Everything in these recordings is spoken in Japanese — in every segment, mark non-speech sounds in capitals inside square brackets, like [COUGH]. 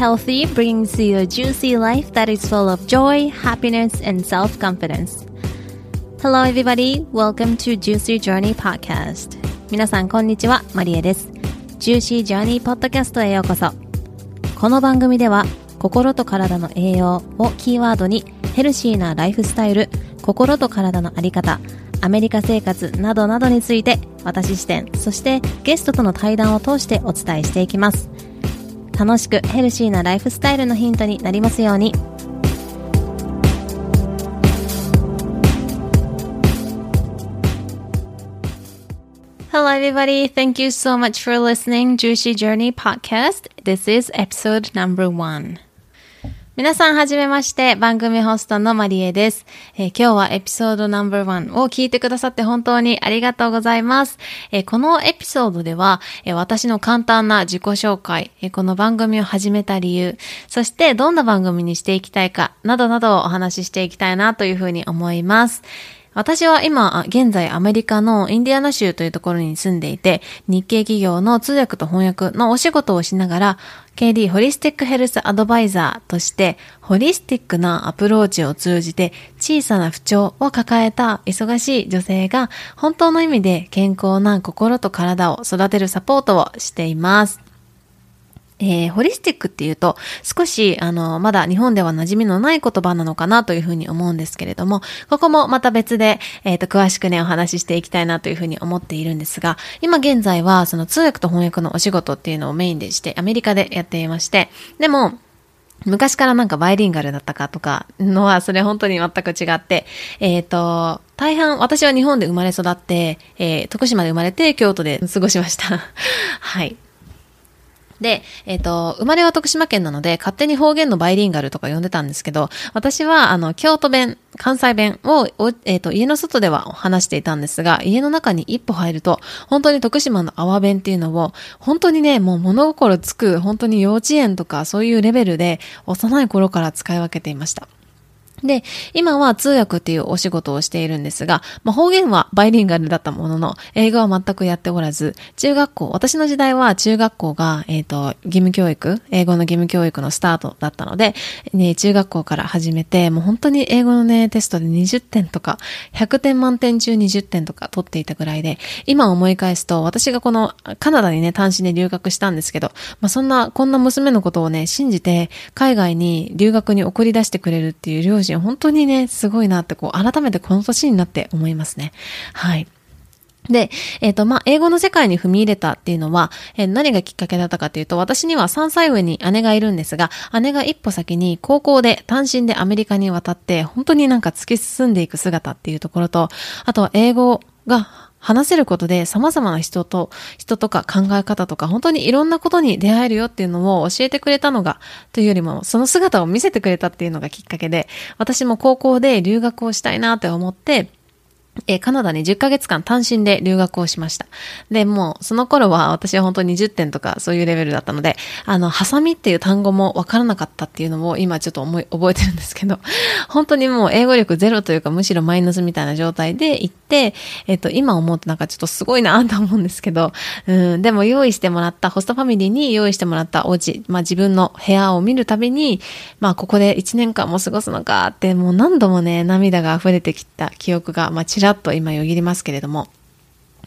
healthy brings you a juicy life that is full of joy, happiness, and self-confidence. Hello everybody, welcome to Juicy Journey Podcast. 皆さんこんにちは、マリエです。Juicy Journey Podcast へようこそ。この番組では、心と体の栄養をキーワードにヘルシーなライフスタイル、心と体のあり方、アメリカ生活などなどについて私視点、そしてゲストとの対談を通してお伝えしていきます。楽しくヘルシーなライフスタイルのヒントになりますように。Hello, everybody. Thank you so much for listening Juicy Journey podcast. This is episode number one. 皆さんはじめまして、番組ホストのマリエです、えー、今日はエピソードナンバーワンを聞いてくださって本当にありがとうございます。えー、このエピソードでは、えー、私の簡単な自己紹介、えこの番組を始めた理由、そしてどんな番組にしていきたいか、などなどをお話ししていきたいなというふうに思います。私は今、現在アメリカのインディアナ州というところに住んでいて、日系企業の通訳と翻訳のお仕事をしながら、KD ホリスティックヘルスアドバイザーとして、ホリスティックなアプローチを通じて小さな不調を抱えた忙しい女性が本当の意味で健康な心と体を育てるサポートをしています。えー、ホリスティックっていうと、少し、あの、まだ日本では馴染みのない言葉なのかなというふうに思うんですけれども、ここもまた別で、えっ、ー、と、詳しくね、お話ししていきたいなというふうに思っているんですが、今現在は、その通訳と翻訳のお仕事っていうのをメインでして、アメリカでやっていまして、でも、昔からなんかバイリンガルだったかとかのは、それ本当に全く違って、えっ、ー、と、大半、私は日本で生まれ育って、えー、徳島で生まれて京都で過ごしました。[LAUGHS] はい。で、えっ、ー、と、生まれは徳島県なので、勝手に方言のバイリンガルとか呼んでたんですけど、私は、あの、京都弁、関西弁を、えっ、ー、と、家の外では話していたんですが、家の中に一歩入ると、本当に徳島の泡弁っていうのを、本当にね、もう物心つく、本当に幼稚園とかそういうレベルで、幼い頃から使い分けていました。で、今は通訳っていうお仕事をしているんですが、まあ、方言はバイリンガルだったものの、英語は全くやっておらず、中学校、私の時代は中学校が、えっ、ー、と、義務教育、英語の義務教育のスタートだったので、ね、中学校から始めて、もう本当に英語のね、テストで20点とか、100点満点中20点とか取っていたぐらいで、今思い返すと、私がこのカナダにね、単身で留学したんですけど、まあ、そんな、こんな娘のことをね、信じて、海外に留学に送り出してくれるっていう両親本当にね、すごいなってこう、改めてこの年になって思いますね。はい。で、えっ、ー、と、まあ、英語の世界に踏み入れたっていうのは、えー、何がきっかけだったかというと、私には3歳上に姉がいるんですが、姉が一歩先に高校で単身でアメリカに渡って、本当になんか突き進んでいく姿っていうところと、あとは英語が話せることで様々な人と、人とか考え方とか、本当にいろんなことに出会えるよっていうのを教えてくれたのが、というよりも、その姿を見せてくれたっていうのがきっかけで、私も高校で留学をしたいなって思って、え、カナダに10ヶ月間単身で留学をしました。で、もう、その頃は私は本当に20点とかそういうレベルだったので、あの、ハサミっていう単語もわからなかったっていうのを今ちょっと思い、覚えてるんですけど、[LAUGHS] 本当にもう英語力ゼロというかむしろマイナスみたいな状態で行って、えっ、と、今思うとなんかちょっとすごいなと思うんですけど、うん、でも用意してもらった、ホストファミリーに用意してもらったお家、まあ自分の部屋を見るたびに、まあここで1年間も過ごすのかって、もう何度もね、涙が溢れてきた記憶が、まあちらっと今よぎりますけれども、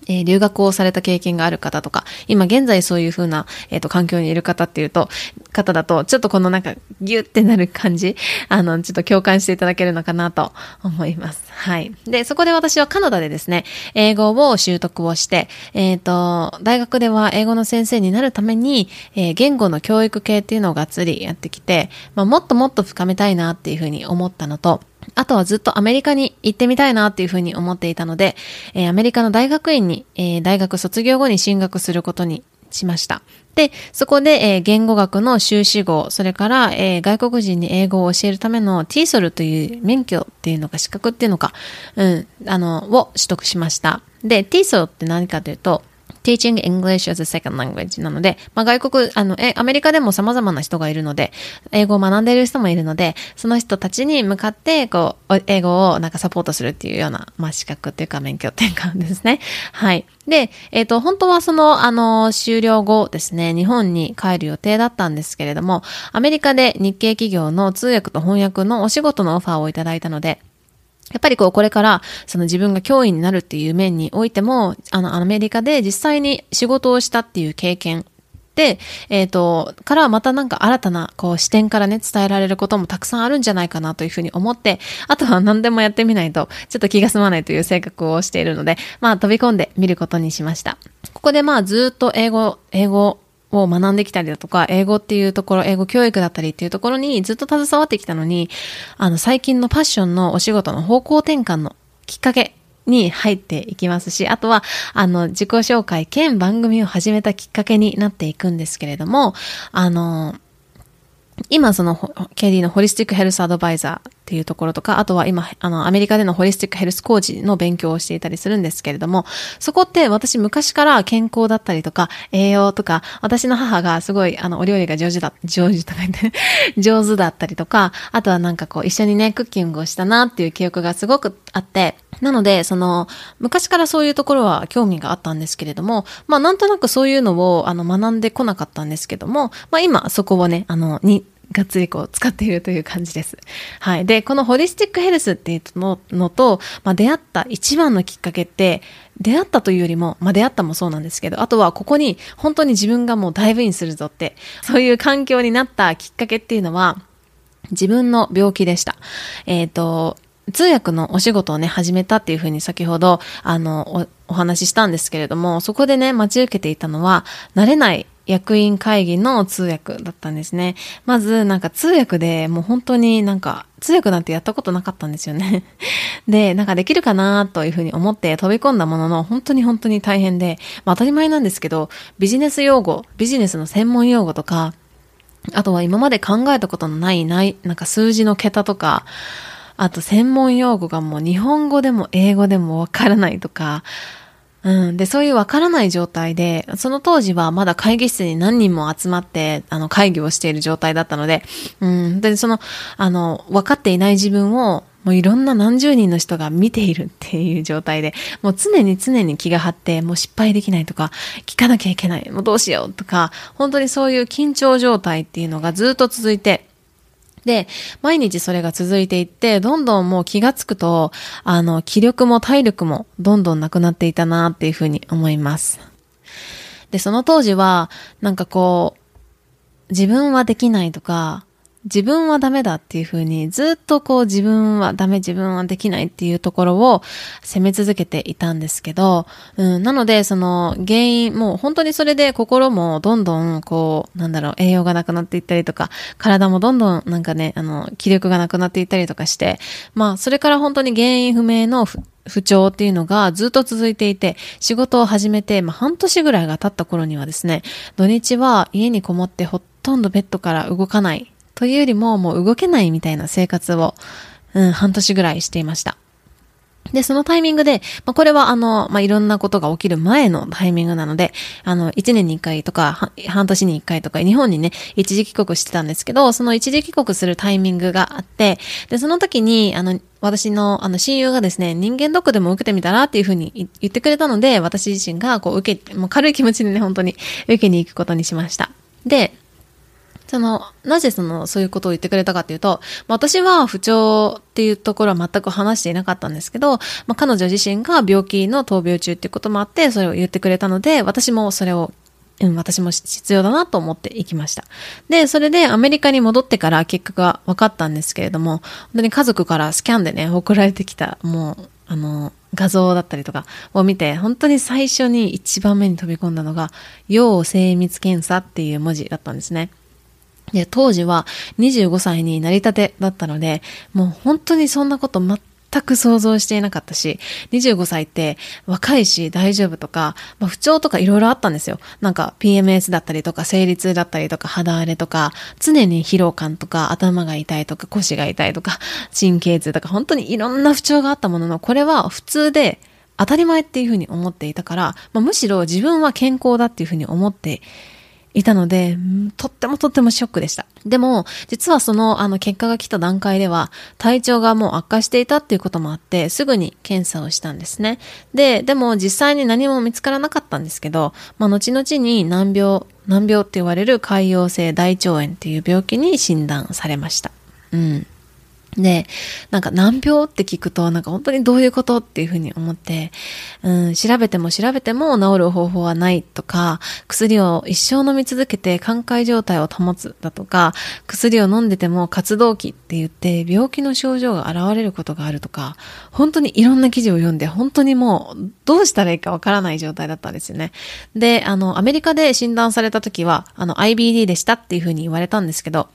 えー、留学をされた経験がある方とか、今現在そういう風な、えっ、ー、と、環境にいる方っていうと、方だと、ちょっとこのなんか、ギュってなる感じ、あの、ちょっと共感していただけるのかなと思います。はい。で、そこで私はカナダでですね、英語を習得をして、えっ、ー、と、大学では英語の先生になるために、えー、言語の教育系っていうのをがっつりやってきて、まあ、もっともっと深めたいなっていう風に思ったのと、あとはずっとアメリカに行ってみたいなっていうふうに思っていたので、えー、アメリカの大学院に、えー、大学卒業後に進学することにしました。で、そこで、えー、言語学の修士号、それから、えー、外国人に英語を教えるための TSOL という免許っていうのか資格っていうのか、うん、あの、を取得しました。で、TSOL って何かというと、teaching English as a second language なので、まあ、外国、あの、え、アメリカでも様々な人がいるので、英語を学んでいる人もいるので、その人たちに向かって、こう、英語をなんかサポートするっていうような、まあ、資格っていうか免許っていうかですね。はい。で、えっ、ー、と、本当はその、あの、終了後ですね、日本に帰る予定だったんですけれども、アメリカで日系企業の通訳と翻訳のお仕事のオファーをいただいたので、やっぱりこう、これから、その自分が教員になるっていう面においても、あの、アメリカで実際に仕事をしたっていう経験で、えっ、ー、と、からまたなんか新たなこう視点からね、伝えられることもたくさんあるんじゃないかなというふうに思って、あとは何でもやってみないと、ちょっと気が済まないという性格をしているので、まあ飛び込んでみることにしました。ここでまあずっと英語、英語を学んできたりだとか、英語っていうところ、英語教育だったりっていうところにずっと携わってきたのに、あの、最近のパッションのお仕事の方向転換のきっかけに入っていきますし、あとは、あの、自己紹介兼番組を始めたきっかけになっていくんですけれども、あの、今その KD のホリスティックヘルスアドバイザーっていうところとか、あとは今、あの、アメリカでのホリスティックヘルスコーチの勉強をしていたりするんですけれども、そこって私昔から健康だったりとか、栄養とか、私の母がすごい、あの、お料理が上手だ、上手とか言って、[LAUGHS] 上手だったりとか、あとはなんかこう、一緒にね、クッキングをしたなっていう記憶がすごくあって、なので、その、昔からそういうところは興味があったんですけれども、まあなんとなくそういうのを、あの、学んでこなかったんですけども、まあ今、そこをね、あの、に、がっつりこう使っているという感じです。はい。で、このホリスティックヘルスっていうののと、まあ、出会った一番のきっかけって、出会ったというよりも、まあ、出会ったもそうなんですけど、あとはここに本当に自分がもうダイブインするぞって、そういう環境になったきっかけっていうのは、自分の病気でした。えっ、ー、と、通訳のお仕事をね、始めたっていうふうに先ほど、あのお、お話ししたんですけれども、そこでね、待ち受けていたのは、慣れない役員会議の通訳だったんですね。まずなんか通訳でもう本当になんか通訳なんてやったことなかったんですよね。[LAUGHS] で、なんかできるかなというふうに思って飛び込んだものの本当に本当に大変で、まあ当たり前なんですけど、ビジネス用語、ビジネスの専門用語とか、あとは今まで考えたことのないない、なんか数字の桁とか、あと専門用語がもう日本語でも英語でもわからないとか、うん。で、そういうわからない状態で、その当時はまだ会議室に何人も集まって、あの、会議をしている状態だったので、うん。で、その、あの、分かっていない自分を、もういろんな何十人の人が見ているっていう状態で、もう常に常に気が張って、もう失敗できないとか、聞かなきゃいけない、もうどうしようとか、本当にそういう緊張状態っていうのがずっと続いて、で、毎日それが続いていって、どんどんもう気がつくと、あの、気力も体力もどんどんなくなっていたなっていうふうに思います。で、その当時は、なんかこう、自分はできないとか、自分はダメだっていうふうにずっとこう自分はダメ自分はできないっていうところを責め続けていたんですけど、うん、なのでその原因もう本当にそれで心もどんどんこうなんだろう栄養がなくなっていったりとか体もどんどんなんかねあの気力がなくなっていったりとかしてまあそれから本当に原因不明の不調っていうのがずっと続いていて、仕事を始めて、まあ、半年ぐらいが経った頃にはですね、土日は家にこもってほとんどベッドから動かないというよりももう動けないみたいな生活を、うん、半年ぐらいしていました。で、そのタイミングで、まあ、これはあの、まあ、いろんなことが起きる前のタイミングなので、あの、1年に1回とか、半年に1回とか、日本にね、一時帰国してたんですけど、その一時帰国するタイミングがあって、で、その時に、あの、私の、あの、親友がですね、人間ドックでも受けてみたらっていうふうに言ってくれたので、私自身が、こう、受け、もう軽い気持ちでね、本当に受けに行くことにしました。で、その、なぜその、そういうことを言ってくれたかっていうと、まあ、私は不調っていうところは全く話していなかったんですけど、まあ、彼女自身が病気の闘病中っていうこともあって、それを言ってくれたので、私もそれをうん、私も必要だなと思って行きました。で、それでアメリカに戻ってから結果が分かったんですけれども、本当に家族からスキャンでね、送られてきた、もう、あの、画像だったりとかを見て、本当に最初に一番目に飛び込んだのが、要精密検査っていう文字だったんですね。で、当時は25歳になりたてだったので、もう本当にそんなこと全く想像していなかったし、25歳って若いし大丈夫とか、まあ、不調とかいろいろあったんですよ。なんか PMS だったりとか、生理痛だったりとか、肌荒れとか、常に疲労感とか、頭が痛いとか、腰が痛いとか、神経痛とか、本当にいろんな不調があったものの、これは普通で、当たり前っていうふうに思っていたから、まあ、むしろ自分は健康だっていうふうに思っていたので、とってもとってもショックでした。でも、実はその、あの、結果が来た段階では、体調がもう悪化していたっていうこともあって、すぐに検査をしたんですね。で、でも実際に何も見つからなかったんですけど、まあ、後々に難病、難病って言われる海洋性大腸炎っていう病気に診断されました。うん。で、なんか難病って聞くと、なんか本当にどういうことっていうふうに思って、うん、調べても調べても治る方法はないとか、薬を一生飲み続けて寛解状態を保つだとか、薬を飲んでても活動期って言って病気の症状が現れることがあるとか、本当にいろんな記事を読んで、本当にもうどうしたらいいかわからない状態だったんですよね。で、あの、アメリカで診断された時は、あの、IBD でしたっていうふうに言われたんですけど、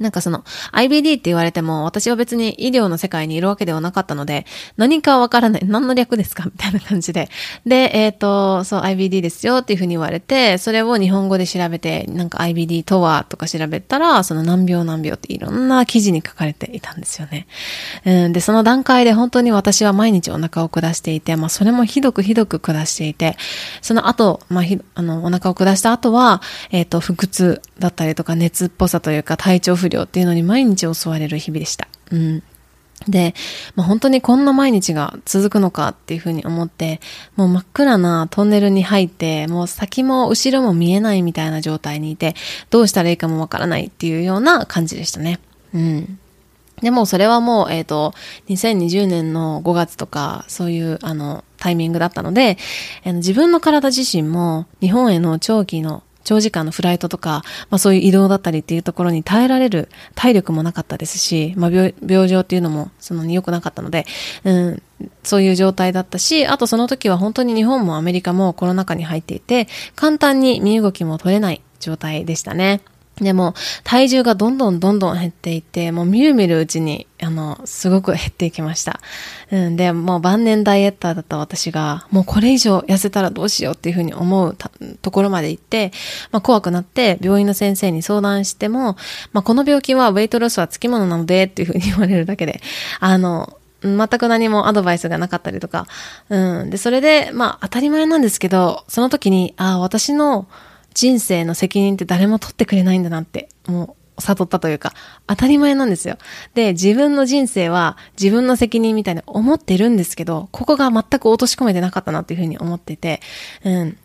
なんかその IBD って言われても私は別に医療の世界にいるわけではなかったので何かわからない。何の略ですか？みたいな感じで。で、えっ、ー、と、そう IBD ですよっていうふうに言われてそれを日本語で調べてなんか IBD とはとか調べたらその難病難病っていろんな記事に書かれていたんですよね。うん、で、その段階で本当に私は毎日お腹を下していて、まあそれもひどくひどく下していて、その後、まあひ、あの、お腹を下した後は、えっ、ー、と、腹痛だったりとか熱っぽさというか体調不良っていうのに毎日襲われる日々でした。うん。で、まあ、本当にこんな毎日が続くのかっていうふうに思って、もう真っ暗なトンネルに入って、もう先も後ろも見えないみたいな状態にいて、どうしたらいいかもわからないっていうような感じでしたね。うん。でもそれはもう、えっ、ー、と、2020年の5月とか、そういう、あの、タイミングだったので、えー、自分の体自身も日本への長期の長時間のフライトとか、まあそういう移動だったりっていうところに耐えられる体力もなかったですし、まあ病病状っていうのもその良くなかったので、うん、そういう状態だったし、あとその時は本当に日本もアメリカもコロナ禍に入っていて、簡単に身動きも取れない状態でしたね。でも、体重がどんどんどんどん減っていって、もうみるみるうちに、あの、すごく減っていきました。うん、で、もう晩年ダイエッターだった私が、もうこれ以上痩せたらどうしようっていうふうに思うところまで行って、まあ怖くなって病院の先生に相談しても、まあこの病気はウェイトロスはつきものなのでっていうふうに言われるだけで、あの、全く何もアドバイスがなかったりとか、うん。で、それで、まあ当たり前なんですけど、その時に、ああ、私の、人生の責任って誰も取ってくれないんだなって、もう、悟ったというか、当たり前なんですよ。で、自分の人生は自分の責任みたいに思ってるんですけど、ここが全く落とし込めてなかったなっていうふうに思ってて、うん。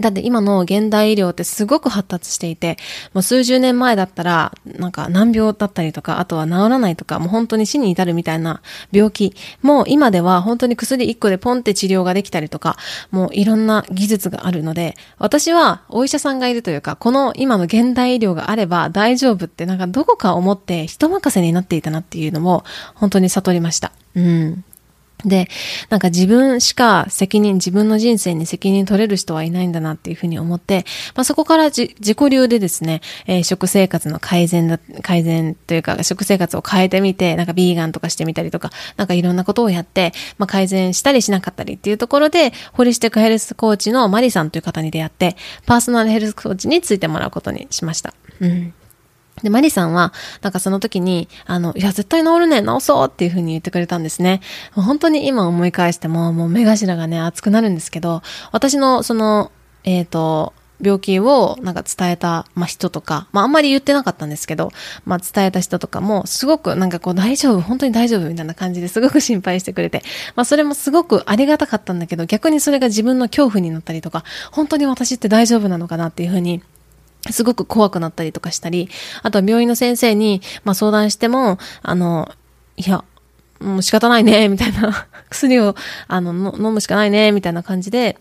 だって今の現代医療ってすごく発達していて、もう数十年前だったら、なんか難病だったりとか、あとは治らないとか、もう本当に死に至るみたいな病気、もう今では本当に薬1個でポンって治療ができたりとか、もういろんな技術があるので、私はお医者さんがいるというか、この今の現代医療があれば大丈夫ってなんかどこか思って人任せになっていたなっていうのも本当に悟りました。うん。で、なんか自分しか責任、自分の人生に責任取れる人はいないんだなっていうふうに思って、まあ、そこから自己流でですね、えー、食生活の改善だ、改善というか、食生活を変えてみて、なんかビーガンとかしてみたりとか、なんかいろんなことをやって、まあ、改善したりしなかったりっていうところで、ホリスティックヘルスコーチのマリさんという方に出会って、パーソナルヘルスコーチについてもらうことにしました。うん。で、マリさんは、なんかその時に、あの、いや、絶対治るね、治そうっていう風に言ってくれたんですね。本当に今思い返しても、もう目頭がね、熱くなるんですけど、私の、その、えっ、ー、と、病気をなんか伝えた、まあ、人とか、まあ、あんまり言ってなかったんですけど、まあ、伝えた人とかも、すごくなんかこう大丈夫、本当に大丈夫みたいな感じですごく心配してくれて、まあ、それもすごくありがたかったんだけど、逆にそれが自分の恐怖になったりとか、本当に私って大丈夫なのかなっていうふうにすごく怖くなったりとかしたり、あとは病院の先生に、まあ、相談しても、あの、いや、もう仕方ないね、みたいな [LAUGHS] 薬を、あの、飲むしかないね、みたいな感じで、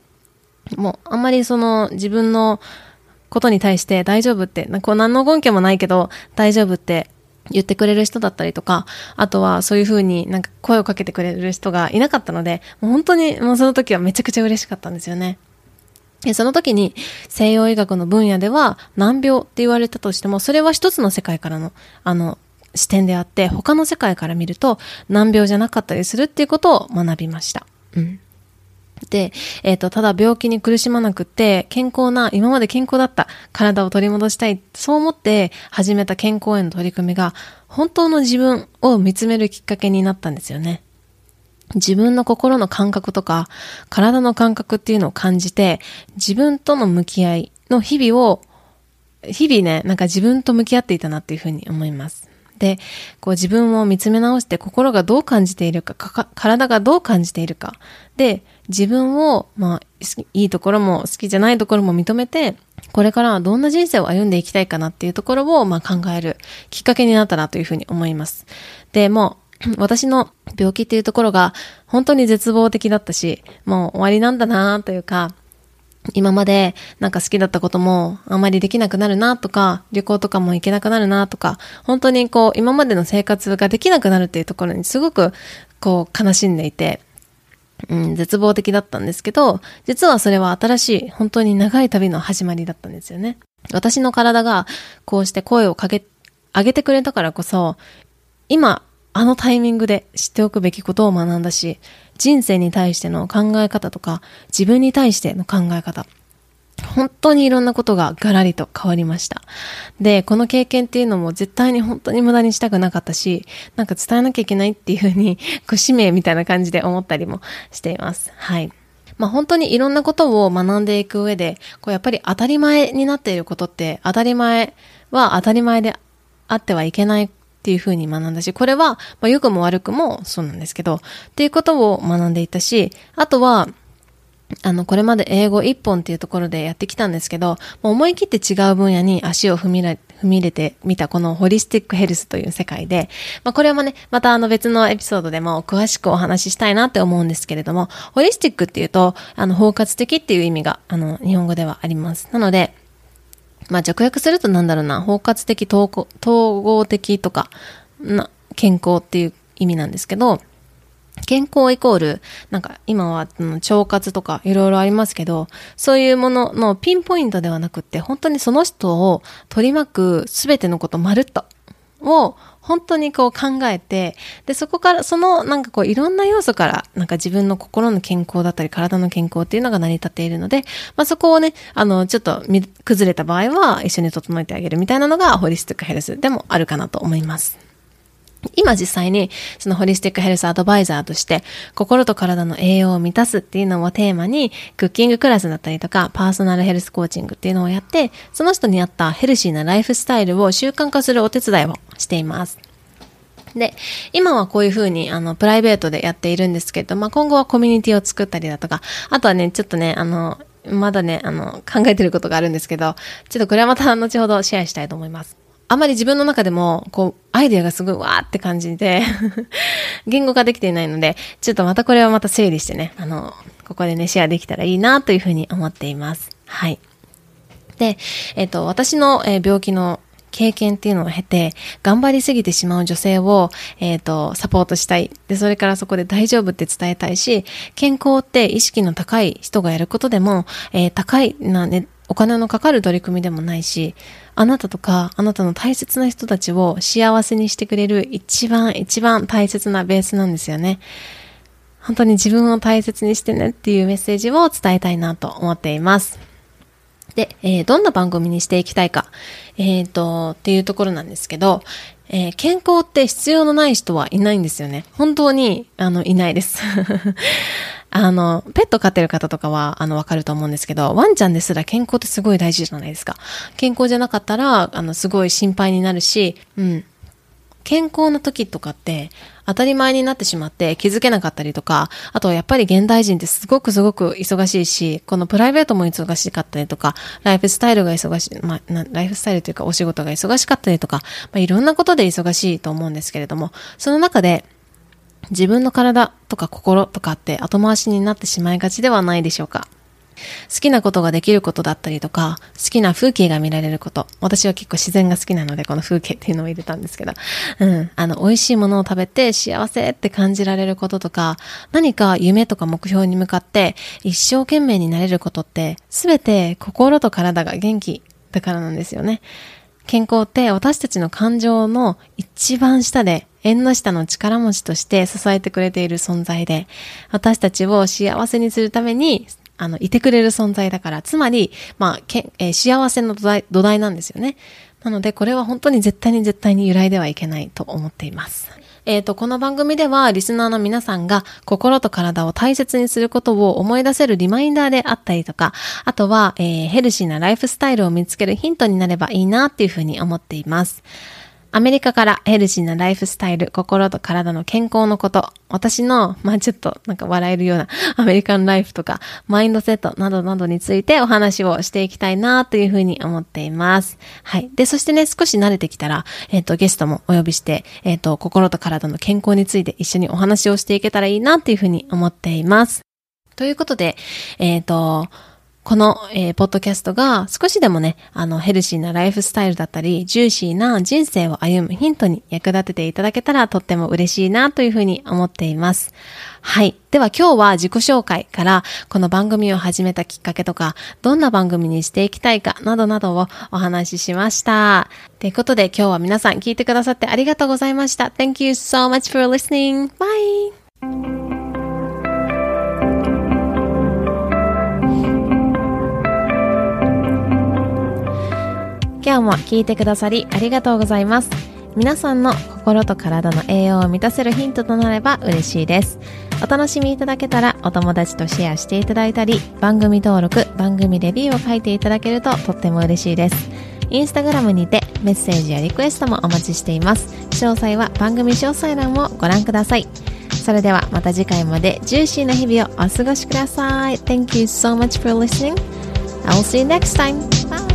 もう、あんまりその、自分のことに対して大丈夫って、こう何の根拠もないけど、大丈夫って言ってくれる人だったりとか、あとはそういう風になんか声をかけてくれる人がいなかったので、もう本当にもうその時はめちゃくちゃ嬉しかったんですよね。その時に西洋医学の分野では難病って言われたとしても、それは一つの世界からの、あの、視点であって、他の世界から見ると難病じゃなかったりするっていうことを学びました。うん。で、えっ、ー、と、ただ病気に苦しまなくって、健康な、今まで健康だった体を取り戻したい、そう思って始めた健康への取り組みが、本当の自分を見つめるきっかけになったんですよね。自分の心の感覚とか、体の感覚っていうのを感じて、自分との向き合いの日々を、日々ね、なんか自分と向き合っていたなっていうふうに思います。で、こう自分を見つめ直して心がどう感じているかか、体がどう感じているか。で、自分を、まあ、いいところも好きじゃないところも認めて、これからはどんな人生を歩んでいきたいかなっていうところを、まあ、考えるきっかけになったなというふうに思います。で、もう、[CLEARS THROAT] 私の病気っていうところが本当に絶望的だったし、もう終わりなんだなというか、今までなんか好きだったこともあまりできなくなるなとか、旅行とかも行けなくなるなとか、本当にこう今までの生活ができなくなるっていうところにすごくこう悲しんでいて、うん、絶望的だったんですけど、実はそれは新しい、本当に長い旅の始まりだったんですよね。私の体がこうして声をかけ、上げてくれたからこそ、今、あのタイミングで知っておくべきことを学んだし、人生に対しての考え方とか、自分に対しての考え方、本当にいろんなことがガラリと変わりました。で、この経験っていうのも絶対に本当に無駄にしたくなかったし、なんか伝えなきゃいけないっていうふうに、[LAUGHS] こう使命みたいな感じで思ったりもしています。はい。まあ本当にいろんなことを学んでいく上で、こうやっぱり当たり前になっていることって、当たり前は当たり前であってはいけないっていうふうに学んだし、これは、まあ良くも悪くもそうなんですけど、っていうことを学んでいたし、あとは、あの、これまで英語一本っていうところでやってきたんですけど、もう思い切って違う分野に足を踏み踏み入れてみたこのホリスティックヘルスという世界で、まあこれもね、またあの別のエピソードでも詳しくお話ししたいなって思うんですけれども、ホリスティックっていうと、あの包括的っていう意味が、あの、日本語ではあります。なので、まあ弱訳するとなんだろうな、包括的、統合的とか、な、健康っていう意味なんですけど、健康イコール、なんか今は、うん、腸活とかいろいろありますけど、そういうもののピンポイントではなくって、本当にその人を取り巻くすべてのことまるっとを本当にこう考えて、で、そこから、そのなんかこういろんな要素から、なんか自分の心の健康だったり体の健康っていうのが成り立っているので、まあそこをね、あの、ちょっと崩れた場合は一緒に整えてあげるみたいなのがホリスティックヘルスでもあるかなと思います。今実際にそのホリスティックヘルスアドバイザーとして心と体の栄養を満たすっていうのをテーマにクッキングクラスだったりとかパーソナルヘルスコーチングっていうのをやってその人に合ったヘルシーなライフスタイルを習慣化するお手伝いをしています。で、今はこういうふうに、あの、プライベートでやっているんですけど、まあ、今後はコミュニティを作ったりだとか、あとはね、ちょっとね、あの、まだね、あの、考えてることがあるんですけど、ちょっとこれはまた後ほどシェアしたいと思います。あまり自分の中でも、こう、アイデアがすごいわーって感じで [LAUGHS] 言語化できていないので、ちょっとまたこれはまた整理してね、あの、ここでね、シェアできたらいいなというふうに思っています。はい。で、えっ、ー、と、私の、えー、病気の経験っていうのを経て、頑張りすぎてしまう女性を、えっ、ー、と、サポートしたい。で、それからそこで大丈夫って伝えたいし、健康って意識の高い人がやることでも、えー、高いなね、お金のかかる取り組みでもないし、あなたとか、あなたの大切な人たちを幸せにしてくれる一番一番大切なベースなんですよね。本当に自分を大切にしてねっていうメッセージを伝えたいなと思っています。で、えー、どんな番組にしていきたいか、えっ、ー、と、っていうところなんですけど、えー、健康って必要のない人はいないんですよね。本当に、あの、いないです。あの、ペット飼ってる方とかは、あの、わかると思うんですけど、ワンちゃんですら健康ってすごい大事じゃないですか。健康じゃなかったら、あの、すごい心配になるし、うん。健康な時とかって当たり前になってしまって気づけなかったりとか、あとやっぱり現代人ってすごくすごく忙しいし、このプライベートも忙しかったりとか、ライフスタイルが忙しい、まあ、ライフスタイルというかお仕事が忙しかったりとか、まあ、いろんなことで忙しいと思うんですけれども、その中で自分の体とか心とかって後回しになってしまいがちではないでしょうか。好きなことができることだったりとか、好きな風景が見られること。私は結構自然が好きなので、この風景っていうのを入れたんですけど、うん。あの、美味しいものを食べて幸せって感じられることとか、何か夢とか目標に向かって一生懸命になれることって、すべて心と体が元気だからなんですよね。健康って私たちの感情の一番下で縁の下の力持ちとして支えてくれている存在で、私たちを幸せにするために、あの、いてくれる存在だから、つまり、まあ、けえー、幸せの土台土台なんですよね。なので、これは本当に絶対に絶対に揺らいではいけないと思っています。えっ、と、この番組ではリスナーの皆さんが心と体を大切にすることを思い出せるリマインダーであったりとか、あとは、えーヘルシーなライフスタイルを見つけるヒントになればいいなっていうふうに思っています。アメリカからヘルシーなライフスタイル、心と体の健康のこと、私の、まあちょっとなんか笑えるようなアメリカンライフとか、マインドセットなどなどについてお話をしていきたいなというふうに思っています。はい。で、そしてね、少し慣れてきたら、えっ、と、ゲストもお呼びして、えっ、と、心と体の健康について一緒にお話をしていけたらいいなというふうに思っています。ということで、えっ、と、この、えーポッドキャストが少しでもね、あの、ヘルシーなライフスタイルだったり、ジューシーな人生を歩むヒントに役立てていただけたらとっても嬉しいなというふうに思っています。はい。では今日は自己紹介から、この番組を始めたきっかけとか、どんな番組にしていきたいかなどなどをお話ししました。ということで今日は皆さん聞いてくださってありがとうございました。Thank you so much for listening. Bye! 今日も聞いてくださりありがとうございます。皆さんの心と体の栄養を満たせるヒントとなれば嬉しいです。お楽しみいただけたらお友達とシェアしていただいたり、番組登録、番組レビューを書いていただけるととっても嬉しいです。インスタグラムにてメッセージやリクエストもお待ちしています。詳細は番組詳細欄をご覧ください。それではまた次回までジューシーな日々をお過ごしください。Thank you so much for listening. I will see you next time. Bye!